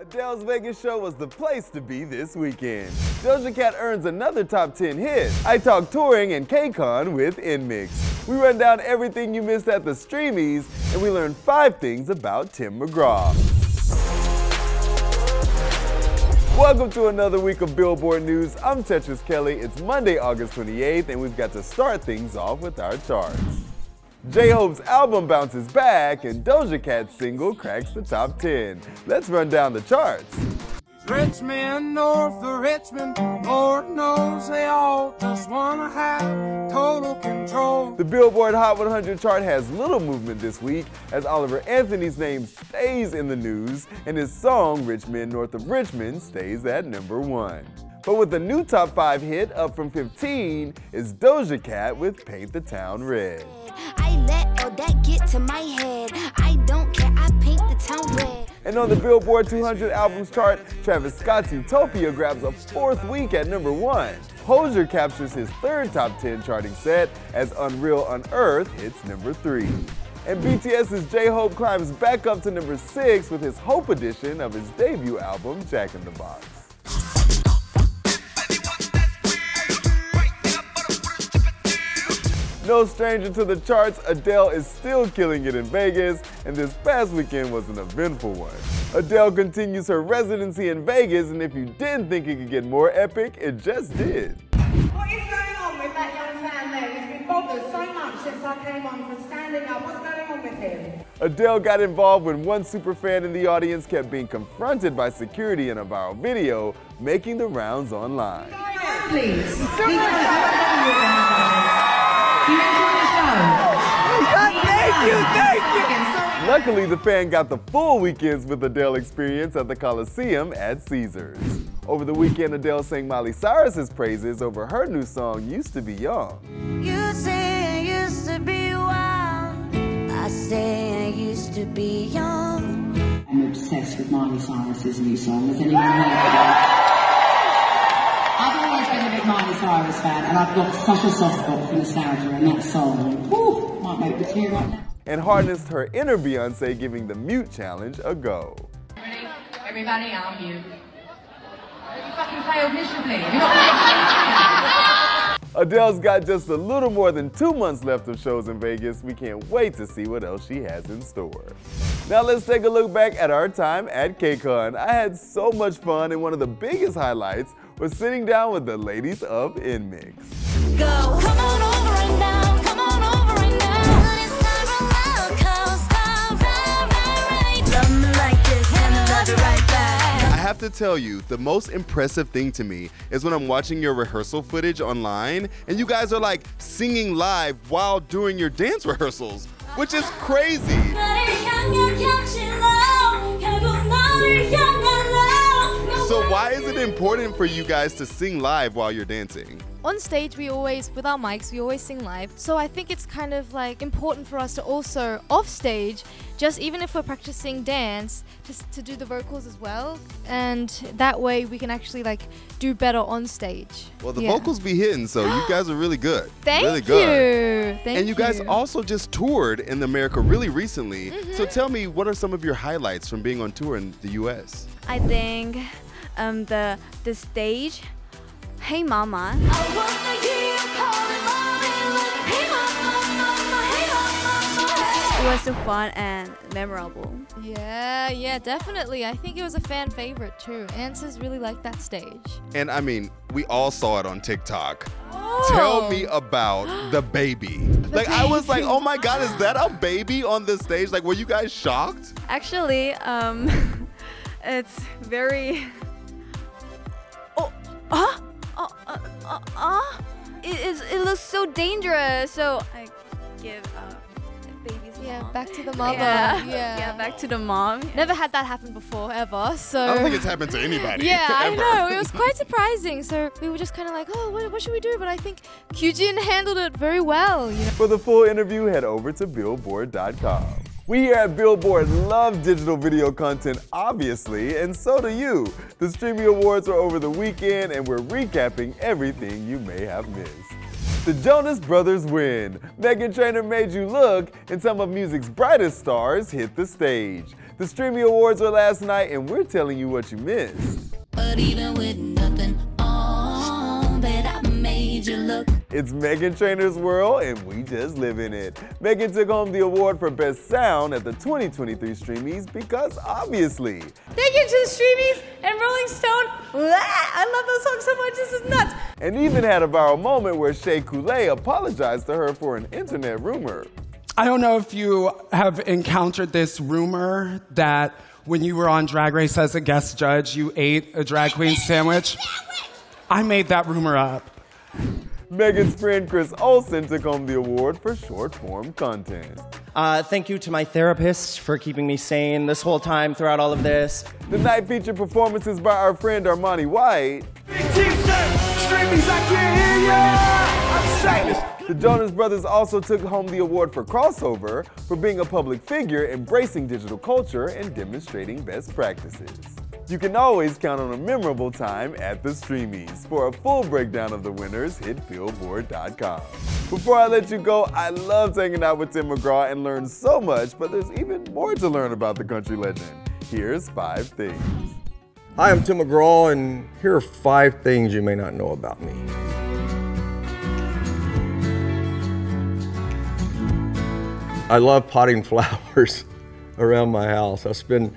Adele's Vegas show was the place to be this weekend. Doja Cat earns another top 10 hit. I talk touring and KCON with NMIXX. We run down everything you missed at the Streamys, and we learn five things about Tim McGraw. Welcome to another week of Billboard News. I'm Tetris Kelly. It's Monday, August 28th, and we've got to start things off with our charts. J-Hope's album bounces back and Doja Cat's single cracks the top 10. Let's run down the charts. Rich men, north of Richmond, Lord knows they all just wanna have total control. The Billboard Hot 100 chart has little movement this week as Oliver Anthony's name stays in the news and his song "Rich Richmond, north of Richmond stays at number one. But with the new top 5 hit up from 15 is Doja Cat with Paint the Town Red. I let all that get to my head. I don't care, I paint the town red. And on the Billboard 200 albums chart, Travis Scott's Utopia grabs a fourth week at number one. Hozier captures his third top 10 charting set as Unreal Unearth hits number three. And BTS's J-Hope climbs back up to number six with his Hope edition of his debut album, Jack in the Box. No stranger to the charts, Adele is still killing it in Vegas, and this past weekend was an eventful one. Adele continues her residency in Vegas, and if you didn't think it could get more epic, it just did. What is going on with that young fan there? He's been bothered so much since I came on for standing up. What's going on with him? Adele got involved when one superfan in the audience kept being confronted by security in a viral video, making the rounds online. Please. Thank you, thank you. Luckily, the fan got the full weekends with Adele experience at the Coliseum at Caesars. Over the weekend, Adele sang Miley Cyrus's praises over her new song, Used to Be Young. You say I used to be wild. I say I used to be young. I'm obsessed with Miley Cyrus's new song. Has anyone heard of it? I've always been a big Miley Cyrus fan, and I've got such a soft spot for nostalgia, and that song, whew, might make me tear right now. And harnessed her inner Beyonce, giving the mute challenge a go. Ready? Everybody, I'm mute. You fucking failed miserably. You're not Adele's got just a little more than two months left of shows in Vegas. We can't wait to see what else she has in store. Now let's take a look back at our time at KCON. I had so much fun, and one of the biggest highlights was sitting down with the ladies of NMIXX. I have to tell you, the most impressive thing to me is when I'm watching your rehearsal footage online and you guys are like singing live while doing your dance rehearsals, which is crazy. So, it important for you guys to sing live while you're dancing? on stage we always with our mics we always sing live so i think it's kind of like important for us to also off stage just even if we're practicing dance just to do the vocals as well and that way we can actually like do better on stage Well, the Yeah. vocals be hitting, so you guys are really good. Thank really good. you. Thank and you guys you. also just toured in America really recently. So Mm-hmm. tell me, what are some of your highlights from being on tour in the U.S.? I think um, the the stage. Hey Mama. it was so fun and memorable. Yeah, yeah, definitely. I think it was a fan favorite too. NSWERs really liked that stage. And I mean, we all saw it on TikTok. Tell me about the baby. like I was like, oh my god, is that a baby on the stage? Like, were you guys shocked? Actually, um, it's very. Uh, uh, uh, uh. It, is, it looks so dangerous. So I give up. Baby's Yeah, mom. back to the mother. Yeah. Yeah. yeah, back to the mom. Never had that happen before, ever. So I don't think it's happened to anybody. Yeah, I know. It was quite surprising. So we were just kind of like, oh, what, what should we do? But I think Kyujin handled it very well. You know? For the full interview, head over to Billboard.com. We here at Billboard love digital video content, obviously, and so do you. The Streamy Awards are over the weekend, and we're recapping everything you may have missed. The Jonas Brothers win. Meghan Trainor made you look, and some of music's brightest stars hit the stage. The Streamy Awards were last night, and we're telling you what you missed. But even with nothing on, bet I made you look. It's Meghan Trainor's world, and we just live in it. Meghan took home the award for Best Sound at the 2023 Streamys because obviously, Thank you to the Streamys and Rolling Stone. Blah! I love those song so much. This is nuts. and even had a viral moment where Shea Coulee apologized to her for an internet rumor. I don't know if you have encountered this rumor that when you were on Drag Race as a guest judge, you ate a drag queen sandwich. I made that rumor up. Meghan's friend Chris Olsen took home the award for short form content. Uh, thank you to my therapist for keeping me sane this whole time throughout all of this. The night featured performances by our friend Armani White. The Jonas Brothers also took home the award for crossover for being a public figure, embracing digital culture, and demonstrating best practices. You can always count on a memorable time at the Streamys. For a full breakdown of the winners, hit Billboard.com. Before I let you go, I loved hanging out with Tim McGraw and learned so much, but there's even more to learn about the country legend. Here's five things. Hi, I'm Tim McGraw, and here are five things you may not know about me. I love potting flowers around my house. I spend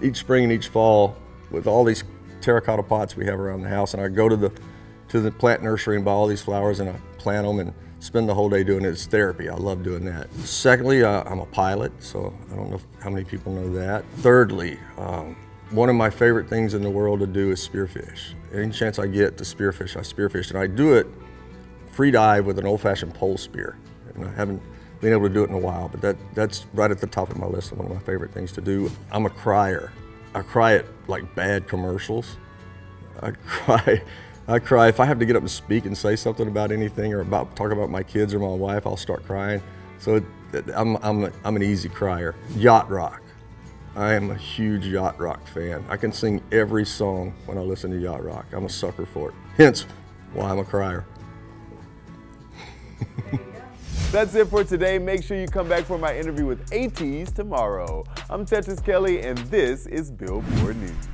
each spring and each fall with all these terracotta pots we have around the house, and I go to the to the plant nursery and buy all these flowers and I plant them and spend the whole day doing it. It's therapy. I love doing that. Secondly, uh, I'm a pilot, so I don't know how many people know that. Thirdly, um, one of my favorite things in the world to do is spearfish. Any chance I get to spearfish, I spearfish, and I do it free dive with an old-fashioned pole spear. And I haven't been able to do it in a while, but that, that's right at the top of my list one of my favorite things to do. I'm a crier. I cry at like bad commercials. I cry. I cry if I have to get up and speak and say something about anything or about talk about my kids or my wife. I'll start crying. So it, I'm I'm a, I'm an easy crier. Yacht rock. I am a huge yacht rock fan. I can sing every song when I listen to yacht rock. I'm a sucker for it. Hence, why I'm a crier. That's it for today. Make sure you come back for my interview with ATEEZ tomorrow. I'm Tetris Kelly, and this is Billboard News.